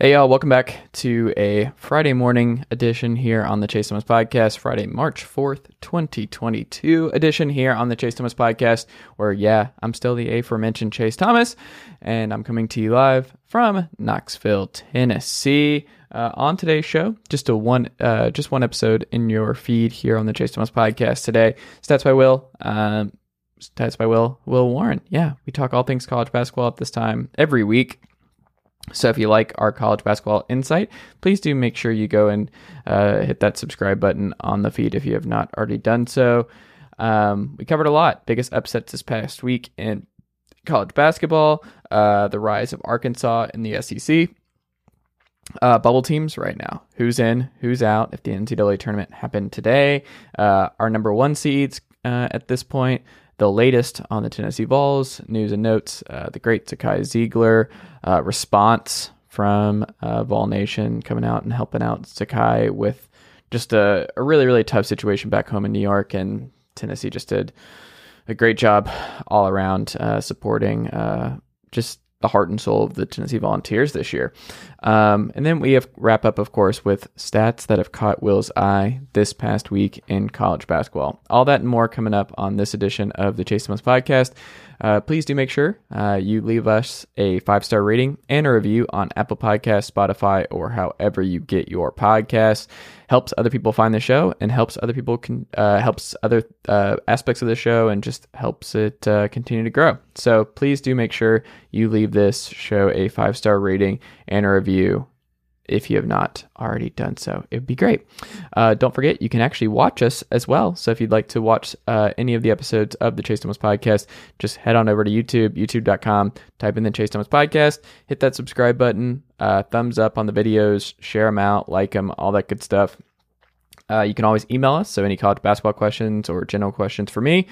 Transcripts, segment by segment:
Hey, y'all, welcome back to a Friday morning edition here on the Chase Thomas Podcast, Friday, March 4th, 2022 edition here on the Chase Thomas Podcast, where, yeah, I'm still the aforementioned Chase Thomas, and I'm coming to you live from Knoxville, Tennessee. Uh, on today's show, just a one, uh, just one episode in your feed here on the Chase Thomas Podcast today. Stats by Will, um, stats by Will, Will Warren. Yeah, we talk all things college basketball at this time every week. So if you like our college basketball insight, please do make sure you go and uh, hit that subscribe button on the feed if you have not already done so. Um, we covered a lot. Biggest upsets this past week in college basketball, uh, the rise of Arkansas in the SEC. Uh, bubble teams right now. Who's in? Who's out? If the NCAA tournament happened today, uh, our number one seeds uh, at this point the latest on the Tennessee Vols, news and notes, uh, the great Zakai Zeigler uh, response from uh, Vol Nation coming out and helping out Zakai with just a, a, really, really tough situation back home in New York. And Tennessee just did a great job all around uh, supporting uh, just the heart and soul of the Tennessee Volunteers this year. Um, and then we have wrap up, of course, with stats that have caught Will's eye this past week in college basketball. All that and more coming up on this edition of the Chase Thomas podcast. Uh, please do make sure uh, you leave us a five star rating and a review on Apple Podcasts, Spotify, or however you get your podcasts helps other people find the show and helps other people can uh, helps other uh, aspects of the show and just helps it uh, continue to grow. So please do make sure you leave this show a five star rating and a review if you have not already done so. It would be great. Uh, don't forget, you can actually watch us as well. So if you'd like to watch uh, any of the episodes of the Chase Thomas podcast, just head on over to YouTube, youtube.com, type in the Chase Thomas podcast, hit that subscribe button, uh, thumbs up on the videos, share them out, like them, all that good stuff. Uh, you can always email us. So any college basketball questions or general questions for me,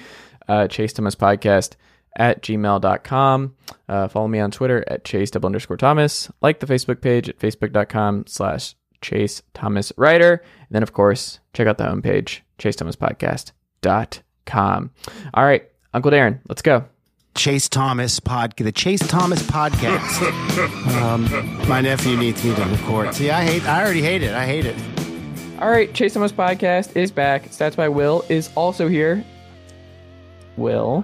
uh, Chase Thomas podcast at gmail.com. Uh, follow me on Twitter at chase double underscore Thomas. Like the Facebook page at facebook.com slash chase Thomas writer. And then, of course, check out the homepage, chase Thomas podcast.com. All right, Uncle Darren, let's go. Chase Thomas pod, the Chase Thomas podcast. um, my nephew needs me to record. See, I hate. I already hate it. I hate it. All right, Chase Thomas podcast is back. Stats by Will is also here. Will,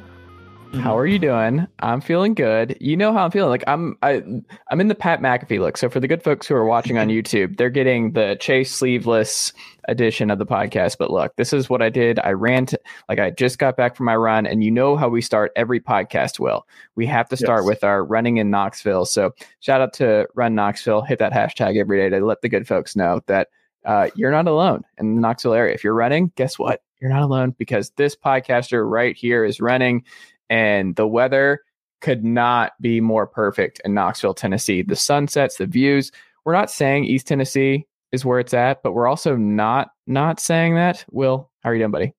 Mm-hmm. How are you doing? I'm feeling good. You know how I'm feeling. Like I'm I I'm in the Pat McAfee look. So for the good folks who are watching on YouTube, they're getting the Chase sleeveless edition of the podcast. But look, this is what I did. I ran to like I just got back from my run, and you know how we start every podcast. Will we have to start yes. with our running in Knoxville? So shout out to Run Knoxville. Hit that hashtag every day to let the good folks know that uh, you're not alone in the Knoxville area. If you're running, guess what? You're not alone because this podcaster right here is running and the weather could not be more perfect in Knoxville, Tennessee. The sunsets, the views. We're not saying East Tennessee is where it's at, but we're also not not saying that. Will, how are you doing, buddy?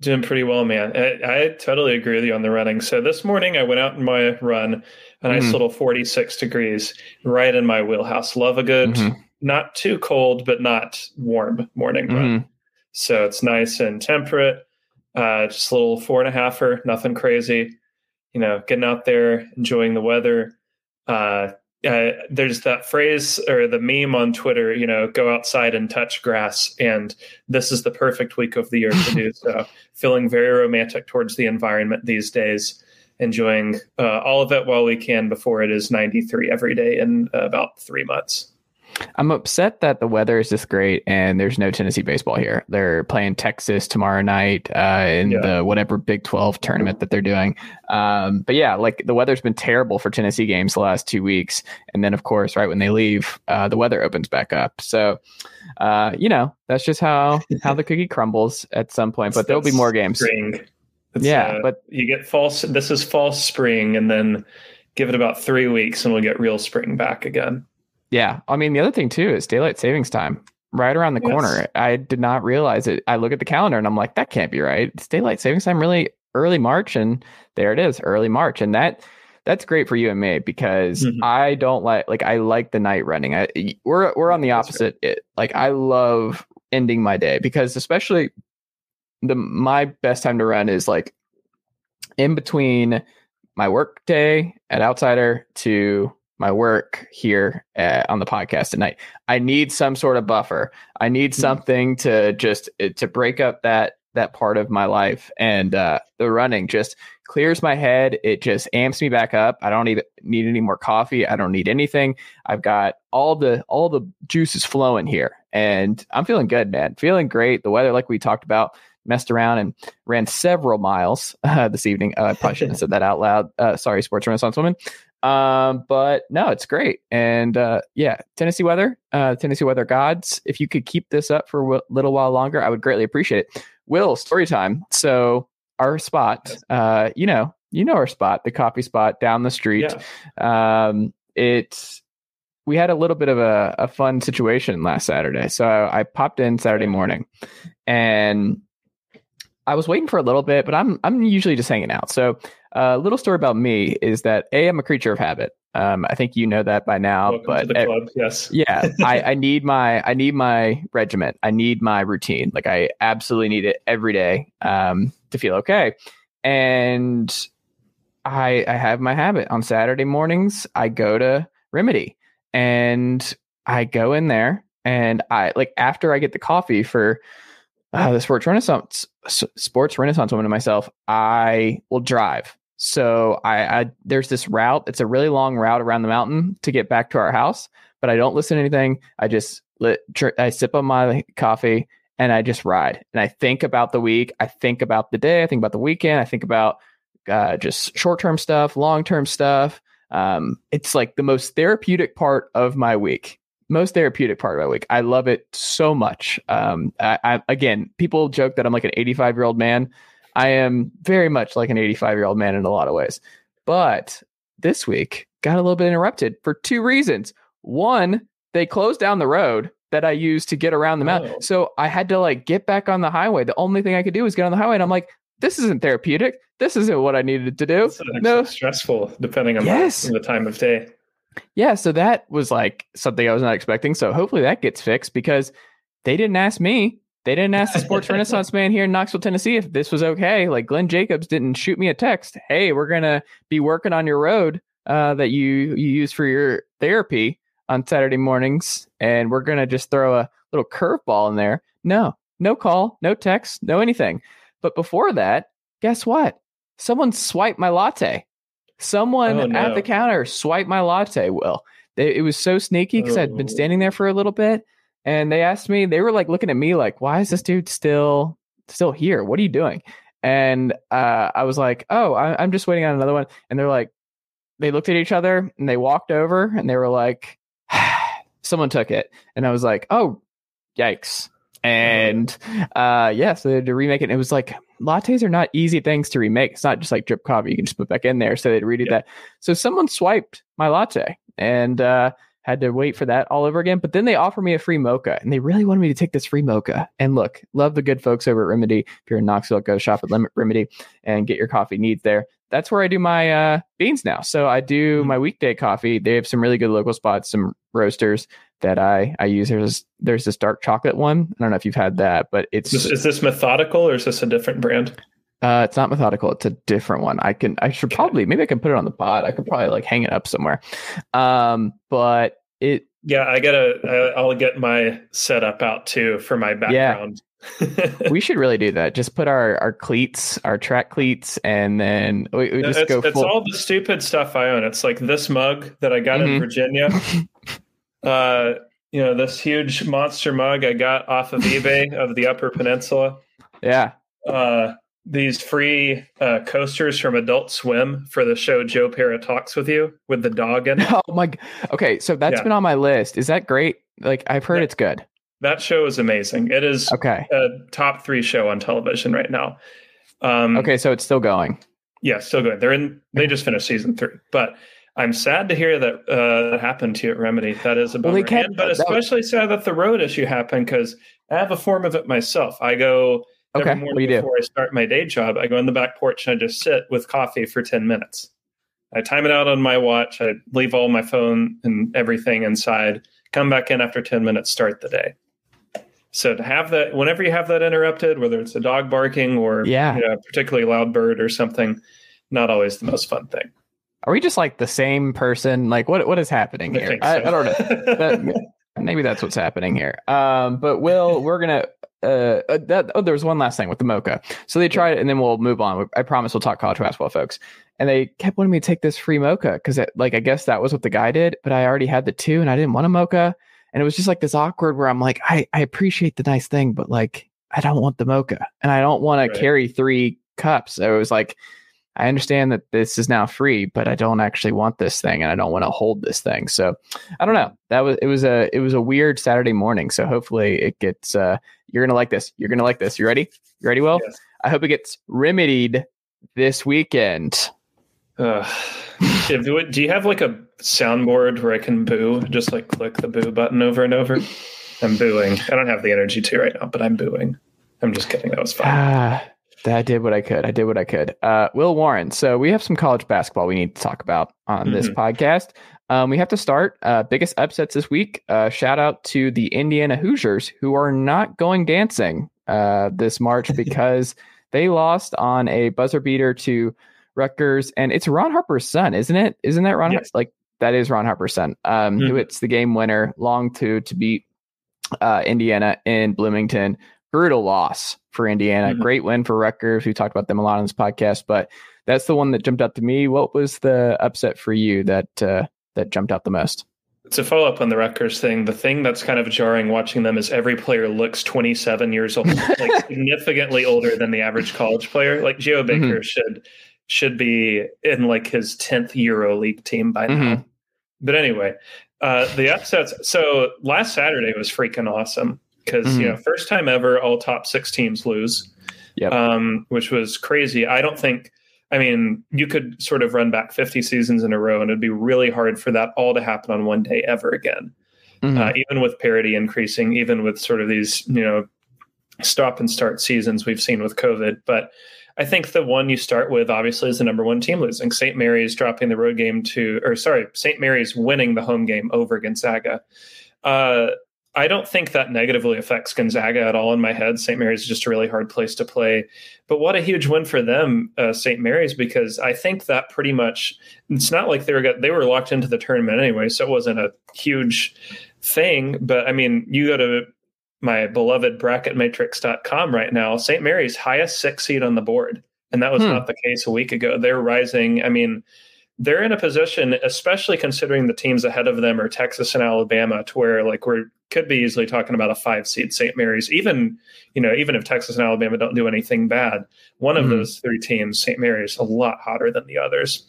Doing pretty well, man. I, I totally agree with you on the running. So this morning I went out in my run, a nice mm-hmm. little 46 degrees, right in my wheelhouse. Love a good, mm-hmm. not too cold, but not warm morning run. So it's nice and temperate. Uh, just a little four and a halfer, nothing crazy. You know, getting out there, enjoying the weather. Uh, uh, there's that phrase or the meme on Twitter, you know, go outside and touch grass. And this is the perfect week of the year to do so. Feeling very romantic towards the environment these days, enjoying uh, all of it while we can before it is 93 every day in about three months. I'm upset that the weather is this great and there's no Tennessee baseball here. They're playing Texas tomorrow night uh, in yeah. the whatever Big 12 tournament that they're doing. Um, but yeah, like the weather's been terrible for Tennessee games the last two weeks. And then, of course, right when they leave, uh, the weather opens back up. So, uh, you know, that's just how, how the cookie crumbles at some point. But there'll be more games. Spring. yeah. Uh, but you get false. This is false spring. And then give it about three weeks and we'll get real spring back again. Yeah. I mean, the other thing too is daylight savings time right around the yes. corner. I did not realize it. I look at the calendar and I'm like, that can't be right. It's daylight savings time really early March. And there it is, early March. And that, that's great for you and me because mm-hmm. I don't like, like, I like the night running. I, we're, we're on the opposite. It, like, I love ending my day because especially the, my best time to run is like in between my work day at Outsider to my work here uh, on the podcast tonight. I need some sort of buffer. I need something to just uh, to break up that that part of my life. And uh, the running just clears my head. It just amps me back up. I don't need need any more coffee. I don't need anything. I've got all the all the juices flowing here. And i'm feeling good man. Feeling great. The weather like we talked about messed around and ran several miles uh, this evening. Uh, i probably shouldn't have said that out loud. Uh, sorry sports renaissance woman um, but no, it's great. And uh, yeah, Tennessee weather, uh, Tennessee weather gods. If you could keep this up for a little while longer, I would greatly appreciate it. Will, story time. So our spot, uh, you know, you know our spot, the coffee spot down the street. Yeah. Um, it's we had a little bit of a, a fun situation last Saturday. So I, I popped in Saturday morning and I was waiting for a little bit, but I'm I'm usually just hanging out. So a uh, little story about me is that a I'm a creature of habit. Um, I think you know that by now, Welcome but the club, yes, yeah, I, I need my I need my regiment. I need my routine. Like I absolutely need it every day um, to feel okay. And I I have my habit on Saturday mornings. I go to Remedy and I go in there and I like after I get the coffee for uh, the sports renaissance sports renaissance woman and myself, I will drive so I, I there's this route. It's a really long route around the mountain to get back to our house, but I don't listen to anything. I just lit, I sip on my coffee and I just ride. And I think about the week. I think about the day. I think about the weekend. I think about uh, just short term stuff, long term stuff. Um, it's like the most therapeutic part of my week. Most therapeutic part of my week. I love it so much. Um, I, I, again, people joke that I'm like an 85 year old man. I am very much like an 85 year old man in a lot of ways. But this week got a little bit interrupted for two reasons. One, they closed down the road that I used to get around the mountain. Oh. So I had to like get back on the highway. The only thing I could do was get on the highway. And I'm like, this isn't therapeutic. This isn't what I needed to do. no stressful depending on yes. the time of day. Yeah, so that was like something I was not expecting. So hopefully that gets fixed because they didn't ask me. They didn't ask the sports renaissance man here in Knoxville, Tennessee if this was okay. Like Glenn Jacobs didn't shoot me a text. Hey, we're gonna be working on your road uh, that you you use for your therapy on Saturday mornings, and we're gonna just throw a little curveball in there. No, no call, no text, no anything. But before that, guess what? Someone swiped my latte. Someone oh, no. at the counter swiped my latte. Will it was so sneaky because oh. I'd been oh. standing there for a little bit and they asked me they were like looking at me like why is this dude still still here what are you doing and uh, i was like oh I, am just waiting on another one and they're like they looked at each other and they walked over and they were like someone took it and i was like oh yikes and uh yeah so they had to remake it and it was like lattes are not easy things to remake it's not just like drip coffee you can just put back in there so they'd redo that so someone swiped my latte and uh had to wait for that all over again. But then they offered me a free mocha, and they really wanted me to take this free mocha. And look, love the good folks over at Remedy. If you're in Knoxville, go shop at Remedy and get your coffee needs there. That's where I do my uh, beans now. So I do mm-hmm. my weekday coffee. They have some really good local spots, some roasters that I I use. There's there's this dark chocolate one. I don't know if you've had that, but it's is this, is this methodical or is this a different brand? Uh, it's not methodical. It's a different one. I can, I should probably, maybe I can put it on the pod. I could probably like hang it up somewhere. Um, but it. Yeah, I gotta. I'll get my setup out too for my background. Yeah. we should really do that. Just put our our cleats, our track cleats, and then we, we just it's, go. It's full. all the stupid stuff I own. It's like this mug that I got mm-hmm. in Virginia. uh, you know, this huge monster mug I got off of eBay of the Upper Peninsula. Yeah. Uh, these free uh, coasters from Adult Swim for the show Joe Pera Talks with You with the dog in it. Oh my! Okay, so that's yeah. been on my list. Is that great? Like I've heard it's good. That show is amazing. It is okay. A top three show on television right now. Um, okay, so it's still going. Yeah, still going. They're in. They just finished season three, but I'm sad to hear that uh, that happened to you at Remedy. That is a bummer. Well, and, but especially was... sad that the road issue happened because I have a form of it myself. I go Okay. Every morning before I start my day job, I go in the back porch and I just sit with coffee for 10 minutes. I time it out on my watch. I leave all my phone and everything inside, come back in after 10 minutes, start the day. So to have that, whenever you have that interrupted, whether it's a dog barking or yeah. you know, a particularly loud bird or something, not always the most fun thing. Are we just like the same person? Like what what is happening here? I, so. I, I don't know. that, maybe that's what's happening here. Um, but Will, we're gonna uh, uh, that oh, there was one last thing with the mocha. So they tried it, and then we'll move on. I promise we'll talk college basketball, folks. And they kept wanting me to take this free mocha because, like, I guess that was what the guy did, but I already had the two, and I didn't want a mocha. And it was just like this awkward where I'm like, I I appreciate the nice thing, but like, I don't want the mocha, and I don't want right. to carry three cups. So it was like, I understand that this is now free, but I don't actually want this thing and I don't want to hold this thing. So I don't know. That was it was a it was a weird Saturday morning. So hopefully it gets uh you're gonna like this. You're gonna like this. You ready? You ready, Will? Yes. I hope it gets remedied this weekend. Uh, do you have like a soundboard where I can boo? Just like click the boo button over and over. I'm booing. I don't have the energy to right now, but I'm booing. I'm just kidding. That was fun. Ah, I did what I could. I did what I could. Uh, Will Warren. So we have some college basketball we need to talk about on mm-hmm. this podcast. Um, we have to start uh, biggest upsets this week. Uh, shout out to the Indiana Hoosiers who are not going dancing uh, this March because they lost on a buzzer beater to Rutgers, and it's Ron Harper's son, isn't it? Isn't that Ron? Yes. Like that is Ron Harper's son, um, mm-hmm. who hits the game winner, long to to beat uh, Indiana in Bloomington brutal loss for Indiana. Mm-hmm. Great win for Rutgers. We talked about them a lot on this podcast, but that's the one that jumped out to me. What was the upset for you that uh, that jumped out the most? To follow up on the Rutgers thing, the thing that's kind of jarring watching them is every player looks 27 years old, like significantly older than the average college player. Like Geo Baker mm-hmm. should should be in like his 10th Euro League team by now. Mm-hmm. But anyway, uh, the upsets. So last Saturday was freaking awesome because mm-hmm. you know first time ever all top six teams lose yep. um, which was crazy i don't think i mean you could sort of run back 50 seasons in a row and it'd be really hard for that all to happen on one day ever again mm-hmm. uh, even with parity increasing even with sort of these you know stop and start seasons we've seen with covid but I think the one you start with obviously is the number one team losing. St. Mary's dropping the road game to, or sorry, St. Mary's winning the home game over Gonzaga. Uh, I don't think that negatively affects Gonzaga at all in my head. St. Mary's is just a really hard place to play. But what a huge win for them, uh, St. Mary's, because I think that pretty much it's not like they were got, they were locked into the tournament anyway, so it wasn't a huge thing. But I mean, you go to my beloved bracketmatrix.com right now, St. Mary's highest six seed on the board. And that was hmm. not the case a week ago. They're rising. I mean, they're in a position, especially considering the teams ahead of them are Texas and Alabama, to where like we're could be easily talking about a five seed St. Mary's. Even you know, even if Texas and Alabama don't do anything bad, one of mm-hmm. those three teams, St. Mary's, a lot hotter than the others.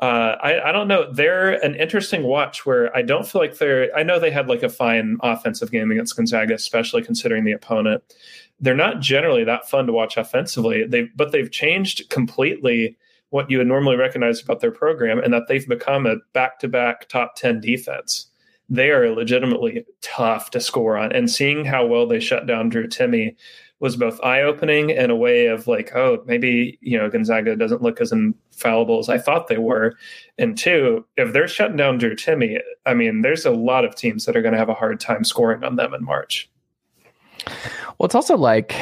Uh, I, I don't know. They're an interesting watch where I don't feel like they're. I know they had like a fine offensive game against Gonzaga, especially considering the opponent. They're not generally that fun to watch offensively. They but they've changed completely what you would normally recognize about their program and that they've become a back to back top 10 defense. They are legitimately tough to score on. And seeing how well they shut down Drew Timme was both eye opening and a way of like, oh, maybe, you know, Gonzaga doesn't look as infallible as I thought they were. And two, if they're shutting down Drew Timme, I mean, there's a lot of teams that are going to have a hard time scoring on them in March. Well, it's also like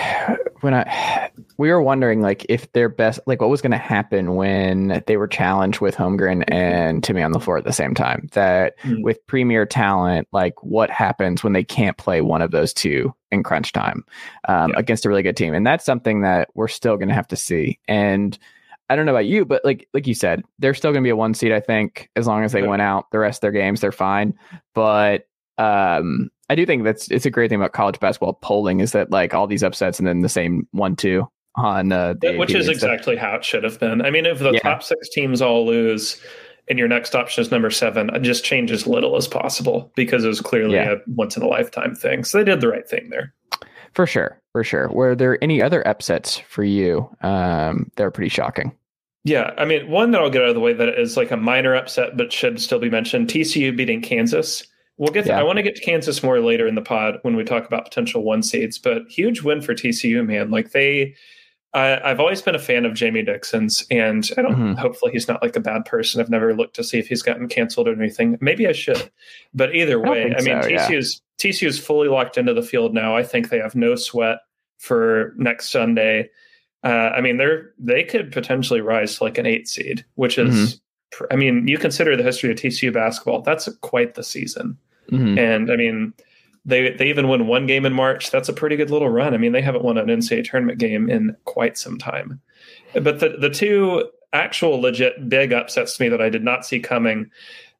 when I we were wondering like if their best like what was going to happen when they were challenged with Holmgren and Timme on the floor at the same time. That mm. with premier talent, like what happens when they can't play one of those two in crunch time um, yeah. against a really good team, and that's something that we're still going to have to see. And I don't know about you, but like like you said, they're still going to be a one seed. I think as long as they yeah. win out the rest of their games, they're fine. But um, I do think that's it's a great thing about college basketball polling is that like all these upsets and then the same one two on uh, which is exactly how it should have been. I mean, if the yeah. top six teams all lose and your next option is number seven, it just change as little as possible because it was clearly yeah. a once in a lifetime thing. So they did the right thing there. For sure, for sure. Were there any other upsets for you um, that were pretty shocking? Yeah, I mean, one that I'll get out of the way that is like a minor upset, but should still be mentioned: TCU beating Kansas. We'll get. To, yeah. I want to get to Kansas more later in the pod when we talk about potential one seeds. But huge win for TCU, man. Like they, I, have always been a fan of Jamie Dixon's, and I don't. Mm-hmm. Hopefully, he's not like a bad person. I've never looked to see if he's gotten canceled or anything. Maybe I should. But either way, I, I mean, so, TCU's yeah. TCU's fully locked into the field now. I think they have no sweat for next Sunday. Uh, I mean, they're they could potentially rise to like an eight seed, which is. Mm-hmm I mean, you consider the history of TCU basketball. That's quite the season. Mm-hmm. And I mean, they they even won one game in March. That's a pretty good little run. I mean, they haven't won an NCAA tournament game in quite some time. But the the two actual legit big upsets to me that I did not see coming.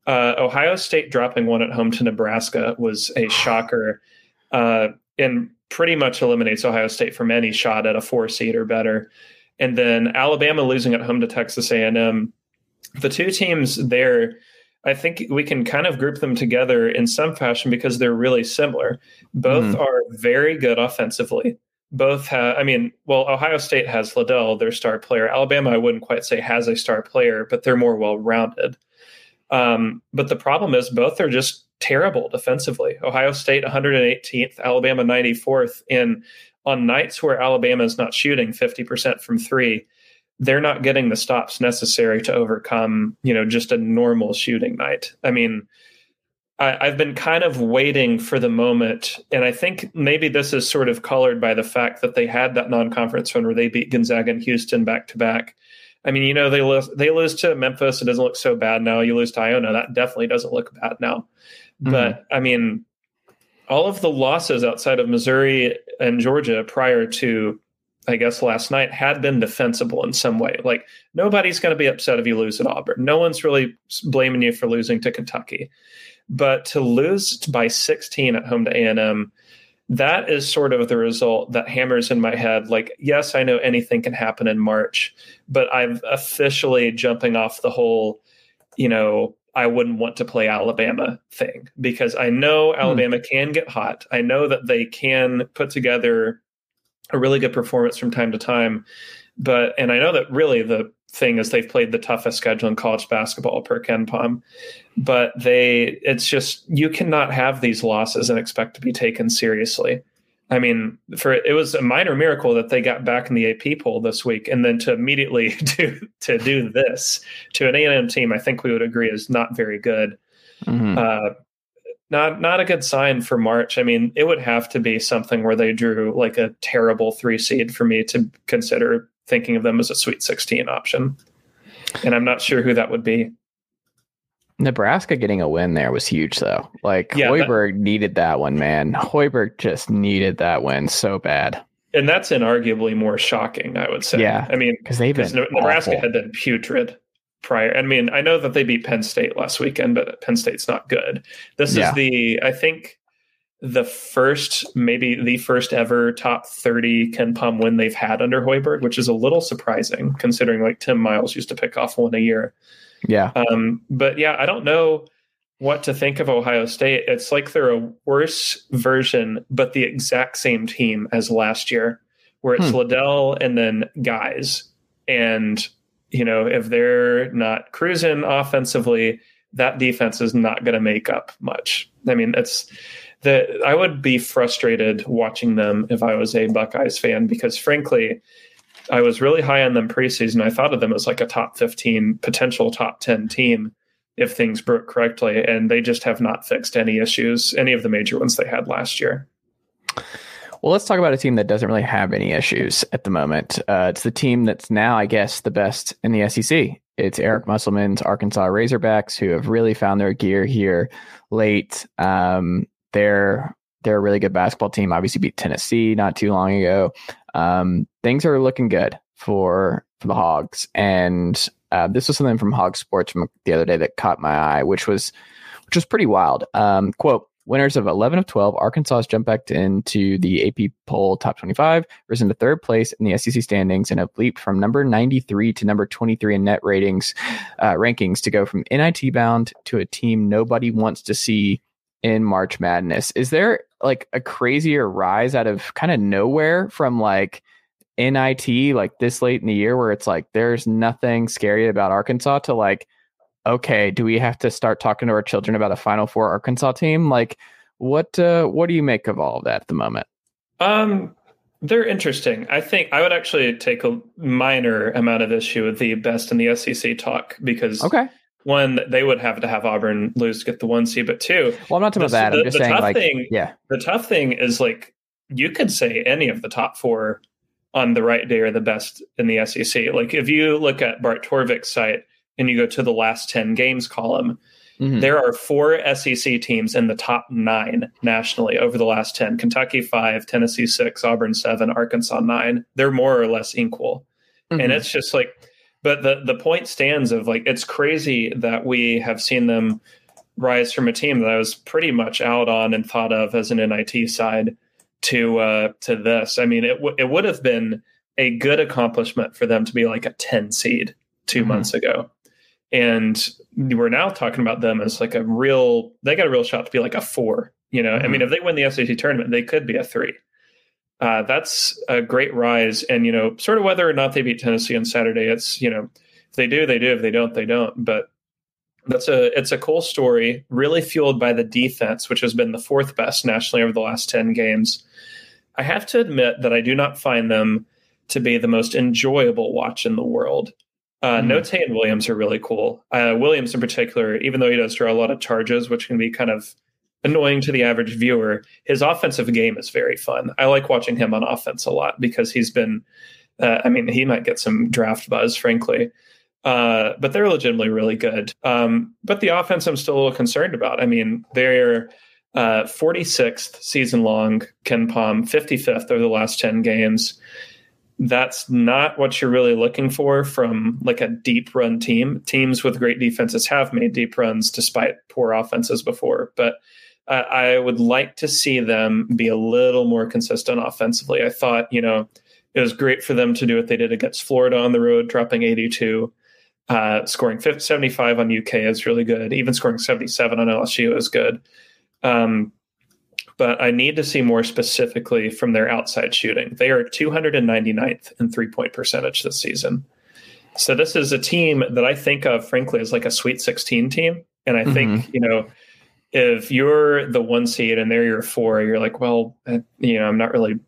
Uh, Ohio State dropping one at home to Nebraska was a shocker, uh, and pretty much eliminates Ohio State from any shot at a four seed or better. And then Alabama losing at home to Texas A&M. The two teams there I think we can kind of group them together in some fashion because they're really similar. Both mm. are very good offensively. Both have, I mean, well, Ohio State has Liddell, their star player. Alabama, I wouldn't quite say has a star player, but they're more well rounded. Um, but the problem is both are just terrible defensively. Ohio State 118th, Alabama 94th. And on nights where Alabama is not shooting 50% from three, they're not getting the stops necessary to overcome, you know, just a normal shooting night. I mean, I, have been kind of waiting for the moment, and I think maybe this is sort of colored by the fact that they had that non-conference run where they beat Gonzaga and Houston back to back. I mean, you know, they lose they lose to Memphis. It doesn't look so bad now. You lose to Iona. That definitely doesn't look bad now. Mm-hmm. But I mean, all of the losses outside of Missouri and Georgia prior to I guess last night had been defensible in some way. Like nobody's going to be upset if you lose at Auburn. No one's really blaming you for losing to Kentucky. But to lose by 16 at home to A&M, that is sort of the result that hammers in my head like yes, I know anything can happen in March, but I'm officially jumping off the whole, you know, I wouldn't want to play Alabama thing because I know hmm. Alabama hmm. can get hot. I know that they can put together a really good performance from time to time. But and I know that really the thing is they've played the toughest schedule in college basketball per KenPom. But they it's just you cannot have these losses and expect to be taken seriously. I mean, for it was a minor miracle that they got back in the AP poll this week, and then to immediately do to do this to an A and M team, I think we would agree is not very good. Mm-hmm. Uh, not not a good sign for March. I mean, it would have to be something where they drew like a terrible three seed for me to consider thinking of them as a Sweet 16 option. And I'm not sure who that would be. Nebraska getting a win there was huge, though. Like yeah, Hoiberg that, needed that one, man. Hoiberg just needed that win so bad. And that's inarguably more shocking, I would say. Yeah, I mean, because they've been Nebraska awful. had been putrid prior. I mean, I know that they beat Penn State last weekend, but Penn State's not good. This yeah. is the, I think, the first, maybe the first ever top 30 KenPom win they've had under Hoiberg, which is a little surprising considering like Tim Miles used to pick off one a year. Yeah. Um, but yeah, I don't know what to think of Ohio State. It's like they're a worse version, but the exact same team as last year, where it's hmm. Liddell and then guys. And you know, if they're not cruising offensively, that defense is not going to make up much. I mean, it's the I would be frustrated watching them if I was a Buckeyes fan because frankly, I was really high on them preseason. I thought of them as like a top 15, potential top 10 team if things broke correctly, and they just have not fixed any issues, any of the major ones they had last year. Well, let's talk about a team that doesn't really have any issues at the moment. Uh, it's the team that's now, I guess, the best in the SEC. It's Eric Musselman's Arkansas Razorbacks, who have really found their gear here late. Um, they're they're a really good basketball team. Obviously, beat Tennessee not too long ago. Um, things are looking good for for the Hogs, and uh, this was something from Hog Sports from the other day that caught my eye, which was which was pretty wild. Um, quote Winners of 11 of 12, Arkansas has jumped back into the AP poll top 25, risen to third place in the SEC standings, and have leaped from number 93 to number 23 in net ratings uh, rankings to go from NIT bound to a team nobody wants to see in March Madness. Is there like a crazier rise out of kind of nowhere from like NIT like this late in the year where it's like there's nothing scary about Arkansas to like okay, do we have to start talking to our children about a Final Four Arkansas team? Like, what uh, what do you make of all of that at the moment? Um, they're interesting. I think I would actually take a minor amount of issue with the best in the SEC talk because okay. One, they would have to have Auburn lose to get the one seed, but two, well, I'm not talking the, about that. I'm the, just saying, like, thing, yeah, the tough thing is like you could say any of the top four on the right day are the best in the SEC. Like if you look at Bart Torvik's site, and you go to the last 10 games column, mm-hmm. there are four SEC teams in the top nine nationally over the last 10 Kentucky five, Tennessee six, Auburn seven, Arkansas nine. They're more or less equal. Mm-hmm. And it's just like, but the, the point stands of like, it's crazy that we have seen them rise from a team that I was pretty much out on and thought of as an NIT side to uh, to this. I mean, it w- it would have been a good accomplishment for them to be like a ten seed 2 mm-hmm. months ago, and we're now talking about them as like a real. They got a real shot to be like a four. You know, mm-hmm. I mean, mm-hmm. if they win the SEC tournament, they could be a three. Uh, that's a great rise, and you know, sort of whether or not they beat Tennessee on Saturday, it's you know, if they do, they do. If they don't, they don't. But that's a it's a cool story, really fueled by the defense, which has been the fourth best nationally over the last ten games. I have to admit that I do not find them to be the most enjoyable watch in the world. Uh, mm. Notae and Williams are really cool. Uh, Williams, in particular, even though he does draw a lot of charges, which can be kind of annoying to the average viewer, his offensive game is very fun. I like watching him on offense a lot because he's been, uh, I mean, he might get some draft buzz, frankly. Uh, but they're legitimately really good. Um, but the offense, I'm still a little concerned about. I mean, they're uh, 46th season long, KenPom, 55th over the last 10 games. That's not what you're really looking for from like a deep run team. Teams with great defenses have made deep runs despite poor offenses before, but uh, I would like to see them be a little more consistent offensively. I thought, you know, it was great for them to do what they did against Florida on the road, dropping 82. Uh, scoring 50, 75 on UK is really good. Even scoring 77 on LSU is good. Um, but I need to see more specifically from their outside shooting. They are 299th in three point percentage this season. So this is a team that I think of, frankly, as like a Sweet 16 team. And I mm-hmm. think, you know, if you're the one seed and they're your four, you're like, well, you know, I'm not really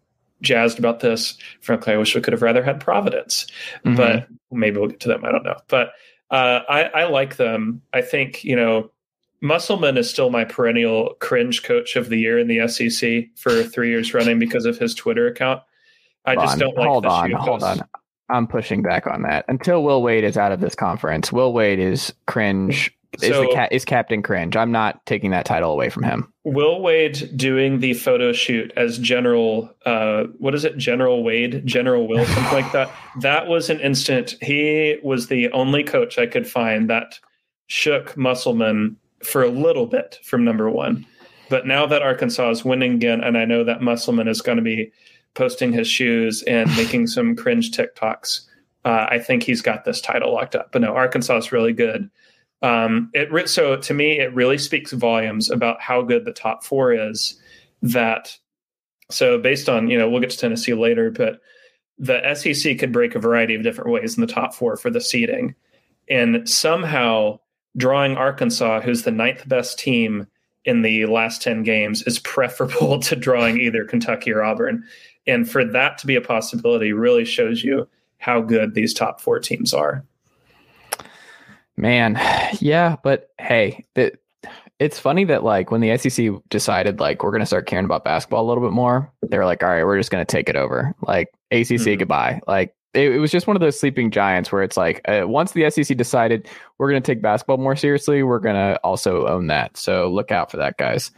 jazzed about this. Frankly, I wish we could have rather had Providence, mm-hmm. but maybe we'll get to them. I don't know, but uh, I, I like them. I think you know Musselman is still my perennial cringe coach of the year in the SEC for three years running because of his Twitter account. I hold just on, don't like. Hold on, hold on. I'm pushing back on that until Will Wade is out of this conference. Will Wade is cringe is so, the cat is Captain Cringe. I'm not taking that title away from him. Will Wade doing the photo shoot as General uh, what is it? General Wade, General Will, something like that. That was an instant. He was the only coach I could find that shook Musselman for a little bit from number one. But now that Arkansas is winning again, and I know that Musselman is going to be posting his shoes and making some cringe TikToks, uh, I think he's got this title locked up. But no, Arkansas is really good. Um, it so to me, it really speaks volumes about how good the top four is. That so based on you know we'll get to Tennessee later, but the SEC could break a variety of different ways in the top four for the seeding, and somehow drawing Arkansas, who's the ninth best team in the last 10 games, is preferable to drawing either Kentucky or Auburn. And for that to be a possibility really shows you how good these top four teams are. Man, yeah, but hey, that it's funny that like when the SEC decided like we're gonna start caring about basketball a little bit more, they're like, all right, we're just gonna take it over. Like ACC mm-hmm. goodbye. Like it, it, was just one of those sleeping giants where it's like uh, once the SEC decided we're gonna take basketball more seriously, we're gonna also own that. So look out for that, guys.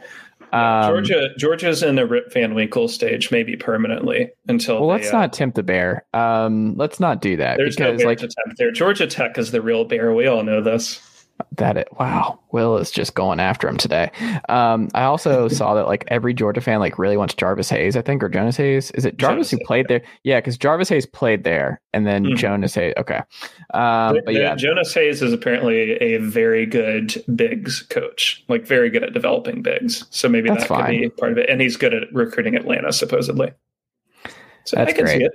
Um, Georgia, Georgia's in a Rip Van Winkle stage, maybe permanently until. Well, they, let's uh, not tempt the bear. Um, let's not do that there's because, no like, to tempt there. Georgia Tech is the real bear. We all know this that it wow will is just going after him today. Um i also saw that like every georgia fan like really wants jarvis hayes i think or jonas hayes. Is it jarvis who played there? Yeah because jarvis hayes played there and then mm-hmm. jonas hayes okay. Um but yeah. Jonas hayes is apparently a very good bigs coach like very good at developing bigs. So maybe That's that fine. could be part of it. And he's good at recruiting atlanta supposedly. So That's I can great. see it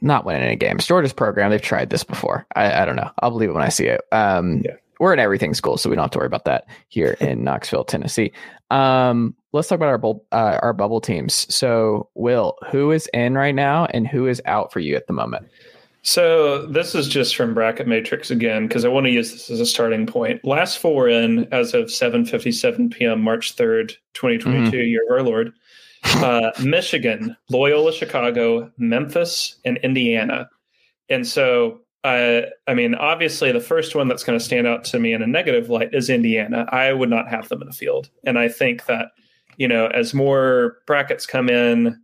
not winning any games. Georgia's program, they've tried this before. I, I don't know. I'll believe it when I see it. Um, yeah. We're in everything school, so we don't have to worry about that here in Knoxville, Tennessee. Um, let's talk about our bu- uh, our bubble teams. So, Will, who is in right now, and who is out for you at the moment? So this is just from Bracket Matrix again because I want to use this as a starting point. Last four in as of 7:57 p.m. March 3rd, 2022, mm-hmm. year of our Lord uh, Michigan, Loyola Chicago, Memphis, and Indiana. And so uh, I mean, obviously, the first one that's going to stand out to me in a negative light is Indiana. I would not have them in the field, and I think that you know, as more brackets come in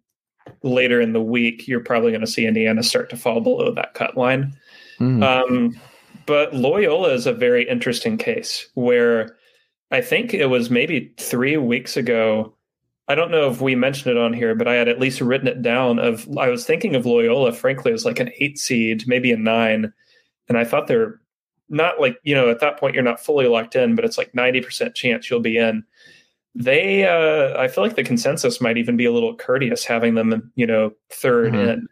later in the week, you're probably going to see Indiana start to fall below that cut line. Mm. Um, but Loyola is a very interesting case where I think it was maybe three weeks ago. I don't know if we mentioned it on here, but I had at least written it down. Of I was thinking of Loyola, frankly, as like an eight seed, maybe a nine, and I thought they're not like you know at that point you're not fully locked in, but it's like ninety percent chance you'll be in. They, uh, I feel like the consensus might even be a little courteous having them, you know, 3rd mm-hmm. in.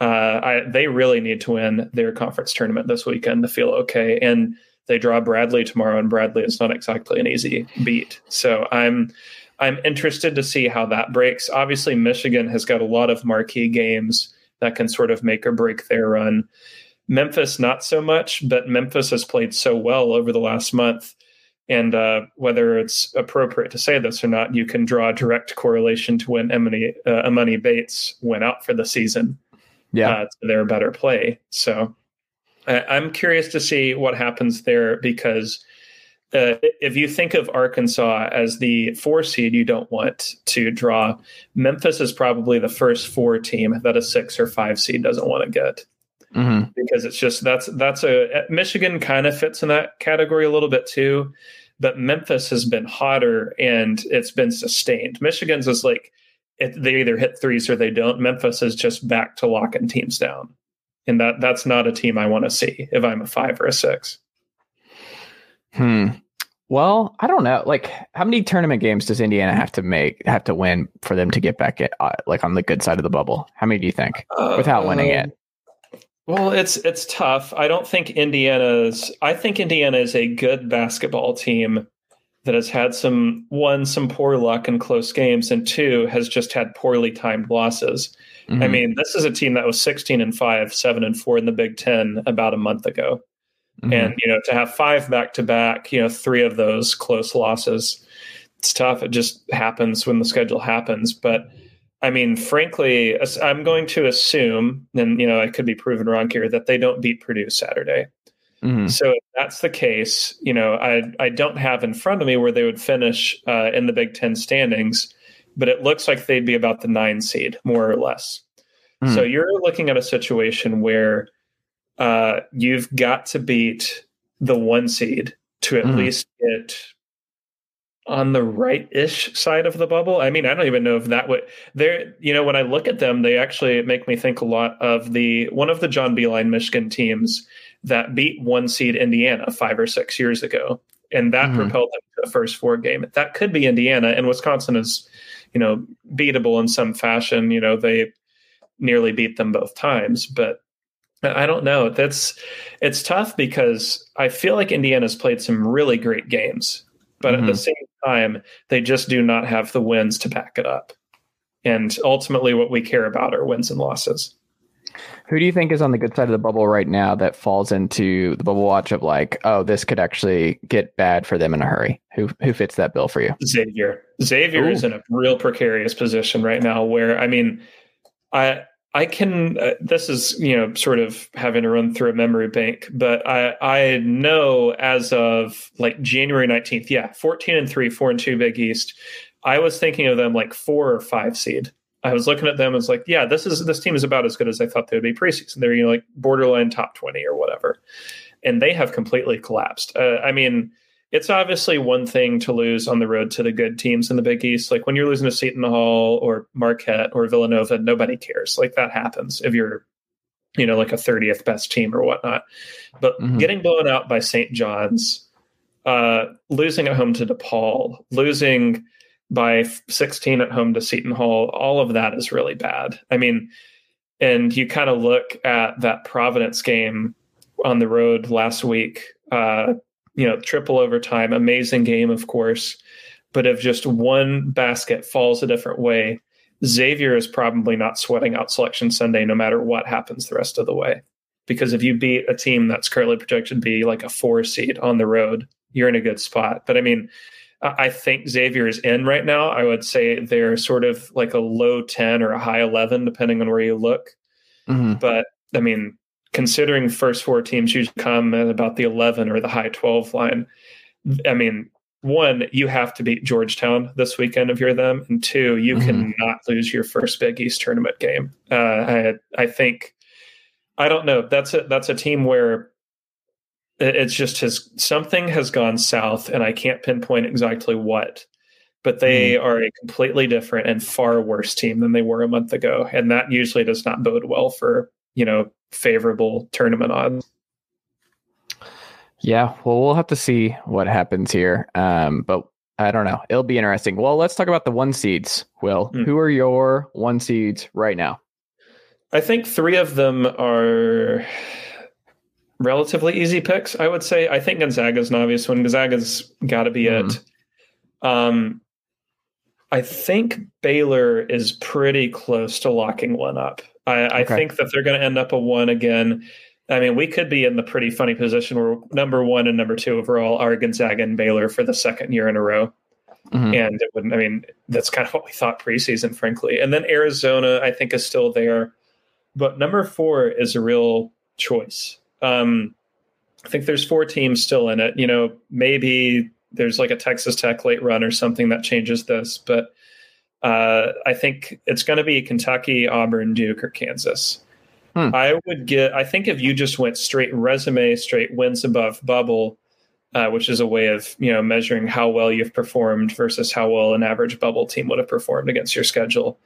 Uh, I, they really need to win their conference tournament this weekend to feel okay. And they draw Bradley tomorrow, and Bradley is not exactly an easy beat. So I'm I'm interested to see how that breaks. Obviously, Michigan has got a lot of marquee games that can sort of make or break their run. Memphis, not so much, but Memphis has played so well over the last month. And uh, whether it's appropriate to say this or not, you can draw a direct correlation to when Emily, uh, Emoni Bates went out for the season. Yeah, uh, to their better play. So I'm curious to see what happens there because uh, if you think of Arkansas as the four seed, you don't want to draw. Memphis is probably the first four team that a six or five seed doesn't want to get. Mm-hmm. Because it's just that's that's a Michigan kind of fits in that category a little bit too, but Memphis has been hotter and it's been sustained. Michigan's is like it, they either hit threes or they don't. Memphis is just back to locking teams down and that that's not a team I want to see if I'm a five or a six. Hmm. Well, I don't know. Like, how many tournament games does Indiana have to make, have to win for them to get back at, uh, like on the good side of the bubble? How many do you think uh, without winning it? Well, it's it's tough. I don't think Indiana's. I think Indiana is a good basketball team that has had some one some poor luck in close games, and two has just had poorly timed losses. Mm-hmm. I mean, this is a team that was 16 and 5, 7 and 4 in the Big 10 about a month ago. Mm-hmm. And, you know, to have five back to back, you know, three of those close losses, it's tough. It just happens when the schedule happens. But I mean, frankly, I'm going to assume, and, you know, I could be proven wrong here, that they don't beat Purdue Saturday. Mm-hmm. So if that's the case, you know, I I don't have in front of me where they would finish uh, in the Big Ten standings but it looks like they'd be about the nine seed, more or less. Mm. So you're looking at a situation where uh, you've got to beat the one seed to at mm. least get on the right-ish side of the bubble. I mean, I don't even know if that would there. You know, when I look at them, they actually make me think a lot of the one of the John Beilein Michigan teams that beat one seed Indiana five or six years ago, and that mm propelled them to the first four game. That could be Indiana, and Wisconsin is you know, beatable in some fashion. You know, they nearly beat them both times, but I don't know. That's it's tough because I feel like Indiana's played some really great games, but mm-hmm. at the mm-hmm. same time, they just do not have the wins to back it up. And ultimately, what we care about are wins and losses. Who do you think is on the good side of the bubble right now that falls into the bubble watch of like, oh, this could actually get bad for them in a hurry? Who who fits that bill for you? Xavier. Xavier Ooh. is in a real precarious position right now. Where I mean, I I can. Uh, this is you know sort of having to run through a memory bank, but I I know as of like January nineteenth, yeah, fourteen and three, four and two Big East. I was thinking of them like four or five seed I was looking at them and was like, yeah, this is this team is about as good as I thought they would be preseason. They're you know like borderline top twenty or whatever, and they have completely collapsed. Uh, I mean, it's obviously one thing to lose on the road to the good teams in the Big East. Like when you're losing to Seton Hall or Marquette or Villanova, nobody cares. Like that happens if you're you know like a 30th best team or whatnot. But mm-hmm. getting blown out by St. John's, uh, losing at home to DePaul, losing by 16 at home to Seton Hall, all of that is really bad. I mean, and you kind of look at that Providence game on the road last week, uh, you know, triple overtime, amazing game, of course. But if just one basket falls a different way, Xavier is probably not sweating out selection Sunday no matter what happens the rest of the way. Because if you beat a team that's currently projected to be like a four seed on the road, you're in a good spot. But I mean, I think Xavier is in right now. I would say they're sort of like a low 10 or a high 11, depending on where you look. Mm-hmm. But I mean, considering first four teams usually come at about the 11 or the high 12 line, I mean, one, you have to beat Georgetown this weekend if you're them, and two, you mm-hmm. cannot lose your first Big East tournament game. Uh, I I think I don't know. That's a that's a team where it's just has something has gone south, and I can't pinpoint exactly what. But they mm-hmm. are a completely different and far worse team than they were a month ago, and that usually does not bode well for you know favorable tournament odds. Yeah, well, we'll have to see what happens here. Um, but I don't know. It'll be interesting. Well, let's talk about the one seeds. Will, mm. who are your one seeds right now? I think three of them are relatively easy picks. I would say. I think Gonzaga's an obvious one. Gonzaga's got to be mm. it. Um, I think Baylor is pretty close to locking one up. I, I okay. think that they're going to end up a one again. I mean, we could be in the pretty funny position where number one and number two overall are Gonzaga and Baylor for the second year in a row. Mm-hmm. And it wouldn't, I mean, that's kind of what we thought preseason, frankly. And then Arizona, I think, is still there. But number four is a real choice. Um, I think there's four teams still in it. You know, maybe there's like a Texas Tech late run or something that changes this. But uh, I think it's going to be Kentucky, Auburn, Duke, or Kansas. Hmm. I would get. I think if you just went straight resume, straight wins above bubble, uh, which is a way of you know measuring how well you've performed versus how well an average bubble team would have performed against your schedule.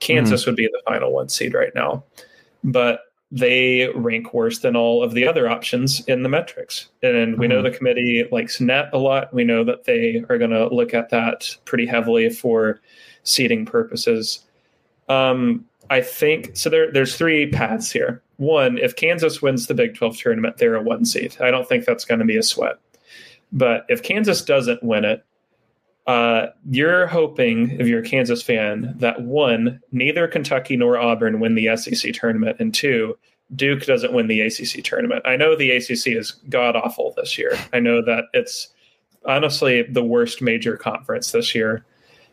Kansas hmm. would be the final one seed right now, but they rank worse than all of the other options in the metrics. And we know hmm. the committee likes net a lot. We know that they are going to look at that pretty heavily for seeding purposes. Um, I think so. There, there's three paths here. One, if Kansas wins the Big 12 tournament, they're a one seed. I don't think that's going to be a sweat. But if Kansas doesn't win it, uh, you're hoping, if you're a Kansas fan, that one, neither Kentucky nor Auburn win the SEC tournament, and two, Duke doesn't win the ACC tournament. I know the ACC is god awful this year. I know that it's honestly the worst major conference this year.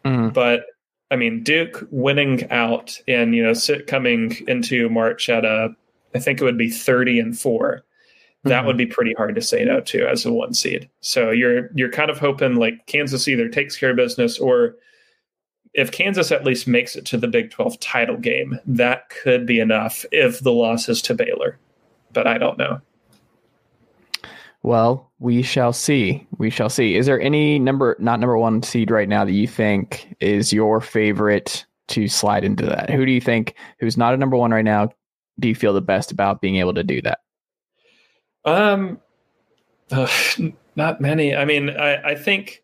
Mm. But I mean, Duke winning out and you know sit, coming into March at a, I think it would be thirty and 4 That mm-hmm. would be pretty hard to say no to as a one seed. So you're you're kind of hoping like Kansas either takes care of business or if Kansas at least makes it to the Big 12 title game, that could be enough if the loss is to Baylor. But I don't know. Well, we shall see. We shall see. Is there any number, not number one seed right now, that you think is your favorite to slide into that? Who do you think, who's not a number one right now, do you feel the best about being able to do that? Um, uh, not many. I mean, I, I think,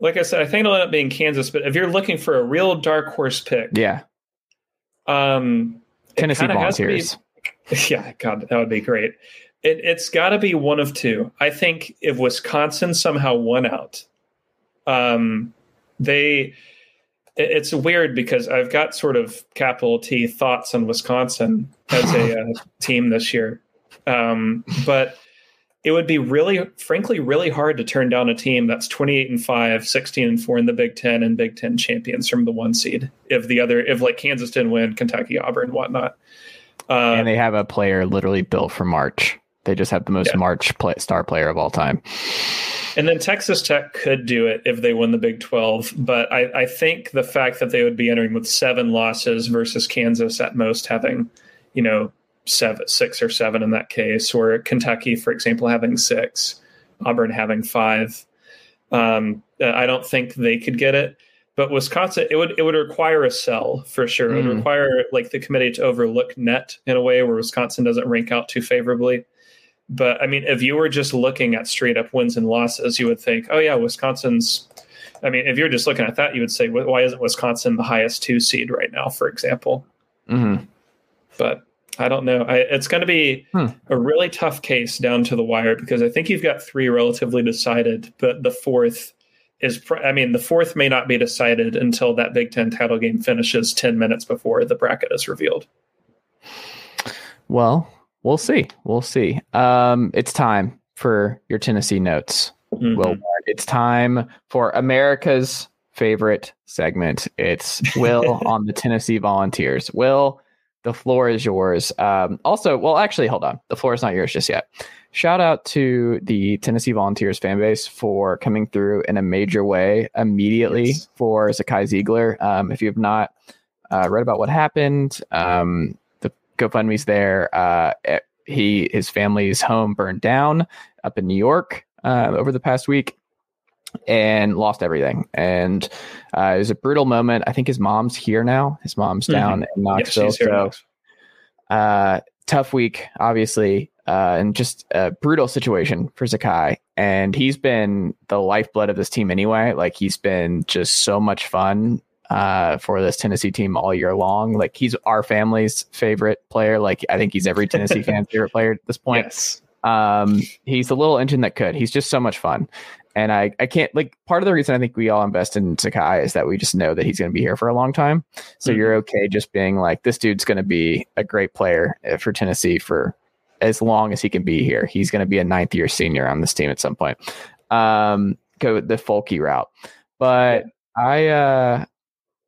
like I said, I think it'll end up being Kansas. But if you're looking for a real dark horse pick, yeah, um, Tennessee Volunteers. Be, yeah, God, that would be great. It, has got to be one of two. I think if Wisconsin somehow won out, um, they. It, it's weird because I've got sort of capital T thoughts on Wisconsin as a uh, team this year, um, but it would be really, frankly, really hard to turn down a team that's 28 and 5, 16 and 4 in the Big Ten and Big Ten champions from the one seed. If the other, if like Kansas didn't win, Kentucky, Auburn, whatnot. Uh, and they have a player literally built for March. They just have the most yeah. March play, star player of all time. And then Texas Tech could do it if they win the Big 12. But I, I, think the fact that they would be entering with seven losses versus Kansas at most having, you know, seven, six or seven in that case, or Kentucky, for example, having six, Auburn having five. Um, I don't think they could get it. But Wisconsin, it would it would require a sell for sure. It would mm. require like the committee to overlook net in a way where Wisconsin doesn't rank out too favorably. But I mean, if you were just looking at straight up wins and losses, you would think, oh, yeah, Wisconsin's. I mean, if you're just looking at that, you would say, why isn't Wisconsin the highest two seed right now, for example? Mm-hmm. But I don't know. I, it's going to be hmm. a really tough case down to the wire because I think you've got three relatively decided, but the fourth is, I mean, the fourth may not be decided until that Big Ten title game finishes 10 minutes before the bracket is revealed. Well, We'll see. We'll see. Um, it's time for your Tennessee notes. Mm-hmm. Will it's time for America's favorite segment. It's Will on the Tennessee Volunteers. Will, the floor is yours. Um, also, well, actually, hold on. The floor is not yours just yet. Shout out to the Tennessee Volunteers fan base for coming through in a major way immediately yes. for Zakai Zeigler. Um, if you have not uh, read about what happened, um, GoFundMe's there. Uh, eh, he his family's home burned down up in New York uh, over the past week and lost everything. And uh, it was a brutal moment. I think his mom's here now. His mom's mm-hmm. down in Knoxville. so, uh, tough week, obviously, uh, and just a brutal situation for Zakai. And he's been the lifeblood of this team anyway. Like he's been just so much fun uh, for this Tennessee team all year long. Like he's our family's favorite player. Like I think he's every Tennessee fan's favorite player at this point. Yes. Um, he's the little engine that could. He's just so much fun. And I, I can't like part of the reason I think we all invest in Zakai is that we just know that he's going to be here for a long time. So mm-hmm. you're okay just being like, this dude's going to be a great player uh, for Tennessee for as long as he can be here. He's going to be a ninth year senior on this team at some point. Um, go the folky route. But I, uh,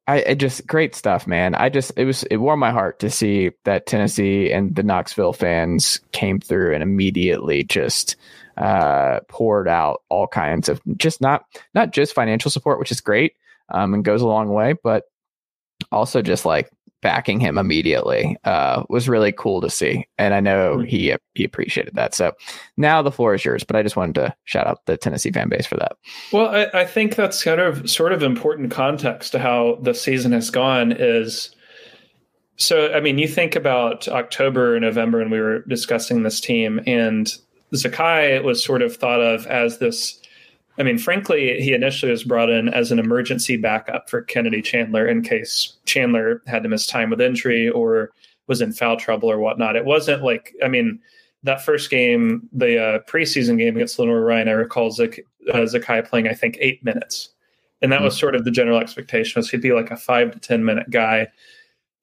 I, I, just great stuff, man. I just it was it warmed my heart to see that Tennessee and the Knoxville fans came through and immediately just uh, poured out all kinds of just not not just financial support, which is great um, and goes a long way, but also just like backing him immediately uh, was really cool to see, and I know mm-hmm. he he appreciated that. So now the floor is yours, but I just wanted to shout out the Tennessee fan base for that. Well, I, I think that's kind of sort of important context to how the season has gone. Is so I mean, you think about October, November, and we were discussing this team, and Zakai was sort of thought of as this. I mean, frankly, he initially was brought in as an emergency backup for Kennedy Chandler in case Chandler had to miss time with injury or was in foul trouble or whatnot. It wasn't like, I mean, that first game, the uh, preseason game against Lenoir-Rhyne, I recall Zak- uh, Zakai playing, I think, eight minutes. And that mm-hmm. was sort of the general expectation was he'd be like a five to 10 minute guy.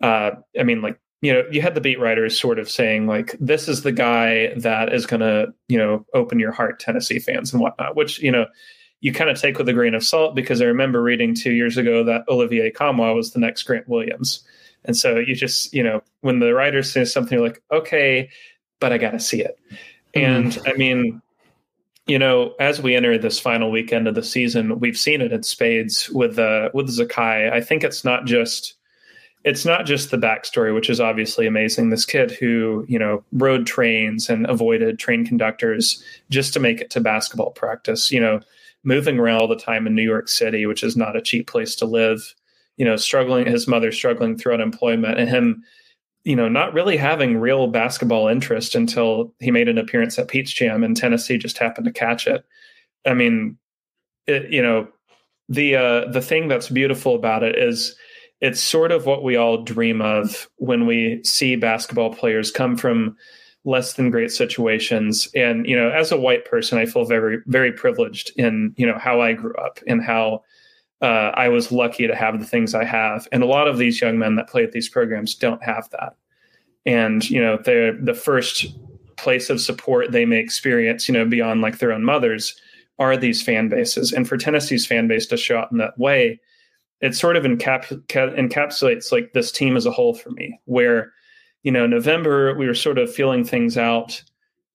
Uh, I mean, like you know, you had the beat writers sort of saying like, "This is the guy that is going to, you know, open your heart, Tennessee fans and whatnot." Which you know, you kind of take with a grain of salt because I remember reading two years ago that Olivier Nkamhoua was the next Grant Williams, and so you just, you know, when the writers say something, you're like, "Okay, but I got to see it," mm-hmm. and I mean. You know, as we enter this final weekend of the season, we've seen it in spades with uh, with Zakai. I think it's not just it's not just the backstory, which is obviously amazing. This kid who, you know, rode trains and avoided train conductors just to make it to basketball practice, you know, moving around all the time in New York City, which is not a cheap place to live, you know, struggling, his mother struggling through unemployment and him, you know, not really having real basketball interest until he made an appearance at Peach Jam and Tennessee just happened to catch it. I mean, it, you know, the, uh, the thing that's beautiful about it is, it's sort of what we all dream of when we see basketball players come from less than great situations. And you know as a white person i feel very very privileged in you know how i grew up and how uh, i was lucky to have the things i have. And a lot of these young men that play at these programs don't have that. And you know they're the first place of support they may experience you know beyond like their own mothers are these fan bases. And for tennessee's fan base to show up in that way it sort of encap- encapsulates like this team as a whole for me where you know november we were sort of feeling things out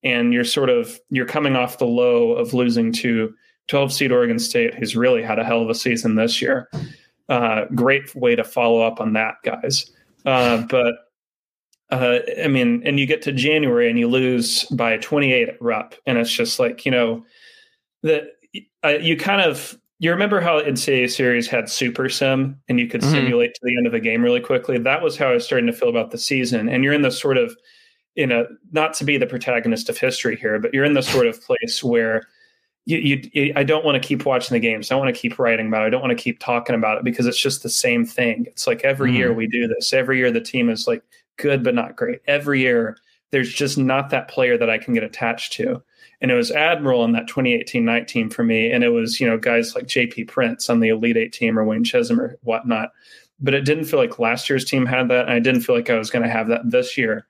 and you're sort of you're coming off the low of losing to 12 seed oregon state who's really had a hell of a season this year. Uh, great way to follow up on that guys. Uh, but uh, i mean and you get to january and you lose by 28 at rupp and it's just like you know that uh, you kind of you remember how NCAA series had super sim and you could mm-hmm. simulate to the end of a game really quickly? That was how I was starting to feel about the season. And you're in this sort of, you know, not to be the protagonist of history here, but you're in this sort of place where you, you, you I don't want to keep watching the games. I don't want to keep writing about it. I don't want to keep talking about it because it's just the same thing. It's like every mm-hmm. year we do this. Every year the team is like good but not great. Every year there's just not that player that I can get attached to and it was Admiral in that 2018-19 for me, and it was you know guys like J.P. Prince on the Elite Eight team or Wayne Chism or whatnot. But it didn't feel like last year's team had that, and I didn't feel like I was going to have that this year.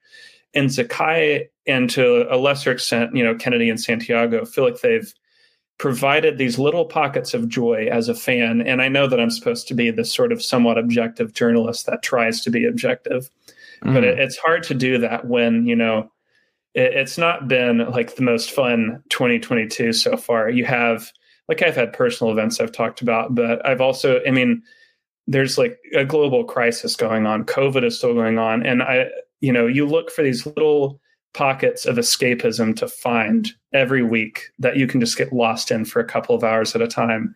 And Zakai, and to a lesser extent, you know Kennedy and Santiago, feel like they've provided these little pockets of joy as a fan. And I know that I'm supposed to be this sort of somewhat objective journalist that tries to be objective. mm-hmm. but it, it's hard to do that when you know it, it's not been like the most fun 2022 so far. You have like I've had personal events I've talked about, but I've also, I mean, there's like a global crisis going on. COVID is still going on, and I, you know, you look for these little pockets of escapism to find every week that you can just get lost in for a couple of hours at a time.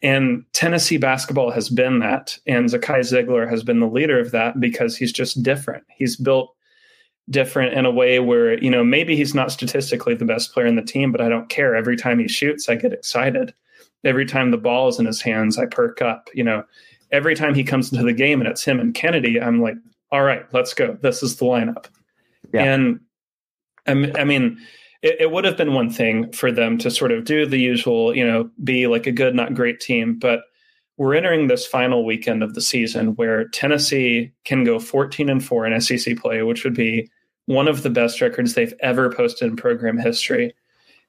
And Tennessee basketball has been that. And Zakai Zeigler has been the leader of that because he's just different. He's built different in a way where, you know, maybe he's not statistically the best player in the team, but I don't care. Every time he shoots, I get excited. Every time the ball is in his hands, I perk up. You know, every time he comes into the game and it's him and Kennedy, I'm like, all right, let's go. This is the lineup. Yeah. And I mean, it, it, would have been one thing for them to sort of do the usual, you know, be like a good, not great team. But we're entering this final weekend of the season where Tennessee can go 14 and 4 in SEC play, which would be one of the best records they've ever posted in program history.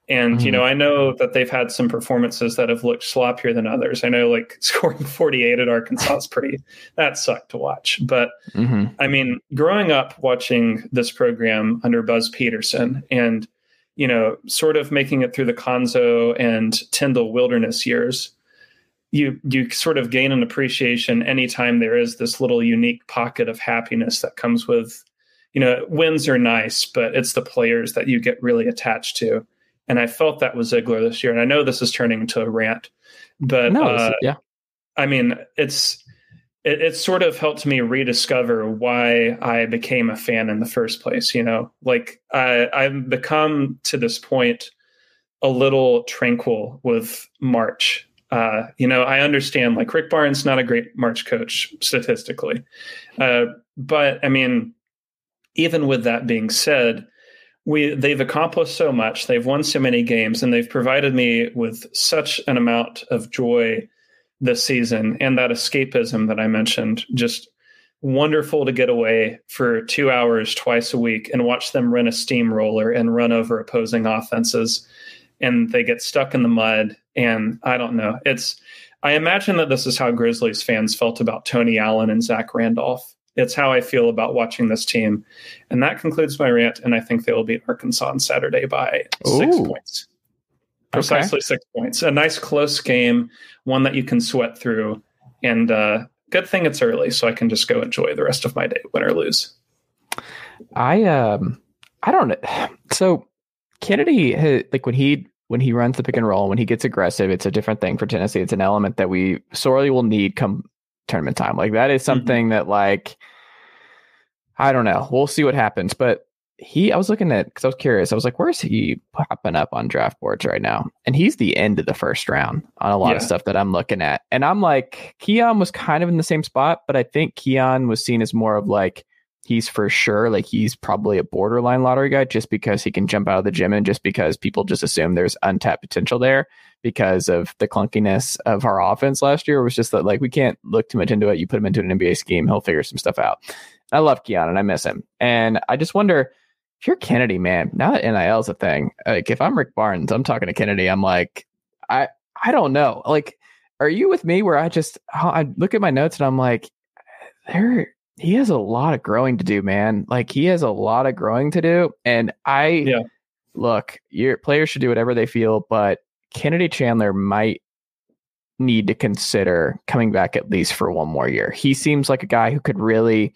And, mm-hmm. you know, I know that they've had some performances that have looked sloppier than others. I know like scoring 48 at Arkansas is pretty, that sucked to watch. But mm-hmm. I mean, growing up watching this program under Buzz Peterson and, you know, sort of making it through the Cuonzo and Tyndall wilderness years, you you sort of gain an appreciation anytime there is this little unique pocket of happiness that comes with, you know, wins are nice, but it's the players that you get really attached to and I felt that was Zeigler this year. And I know this is turning into a rant, but no, uh, yeah, I mean, it's it, it sort of helped me rediscover why I became a fan in the first place. You know, like I, I've become to this point a little tranquil with March. Uh, you know, I understand like Rick Barnes not a great March coach statistically, uh, but I mean, even with that being said, we they've accomplished so much. They've won so many games and they've provided me with such an amount of joy this season and that escapism that i mentioned. Just wonderful to get away for two hours twice a week and watch them run a steamroller and run over opposing offenses and they get stuck in the mud and i don't know it's i imagine that this is how grizzlies fans felt about tony allen and zach randolph it's how I feel about watching this team. And that concludes my rant. And I think they will beat Arkansas on Saturday by Ooh. six points. Precisely okay. six points. A nice close game, one that you can sweat through. And uh, good thing it's early, so I can just go enjoy the rest of my day, win or lose. I um I don't know. So Kennedy, like when he when he runs the pick and roll, when he gets aggressive, it's a different thing for Tennessee. It's an element that we sorely will need come tournament time. Like that is mm-hmm. something mm-hmm. that like I don't know. We'll see what happens. But he I was looking at because I was curious. I was like, where's he popping up on draft boards right now? And he's the end of the first round on a lot yeah. of stuff that I'm looking at. And I'm like, Keon was kind of in the same spot, but I think Keon was seen as more of like he's for sure like he's probably a borderline lottery guy just because he can jump out of the gym and just because people just assume there's untapped potential there because of the clunkiness of our offense last year. It was just that like we can't look too much into it. You put him into an NBA scheme, he'll figure some stuff out. I love Keon and I miss him. And I just wonder if you're Kennedy, man, now that NIL is a thing, like if I'm Rick Barnes, I'm talking to Kennedy, I'm like, I I don't know. Like, are you with me where I just I look at my notes and I'm like, there he has a lot of growing to do, man. Like he has a lot of growing to do. And I yeah. look, your players should do whatever they feel, but Kennedy Chandler might need to consider coming back at least for one more year. He seems like a guy who could really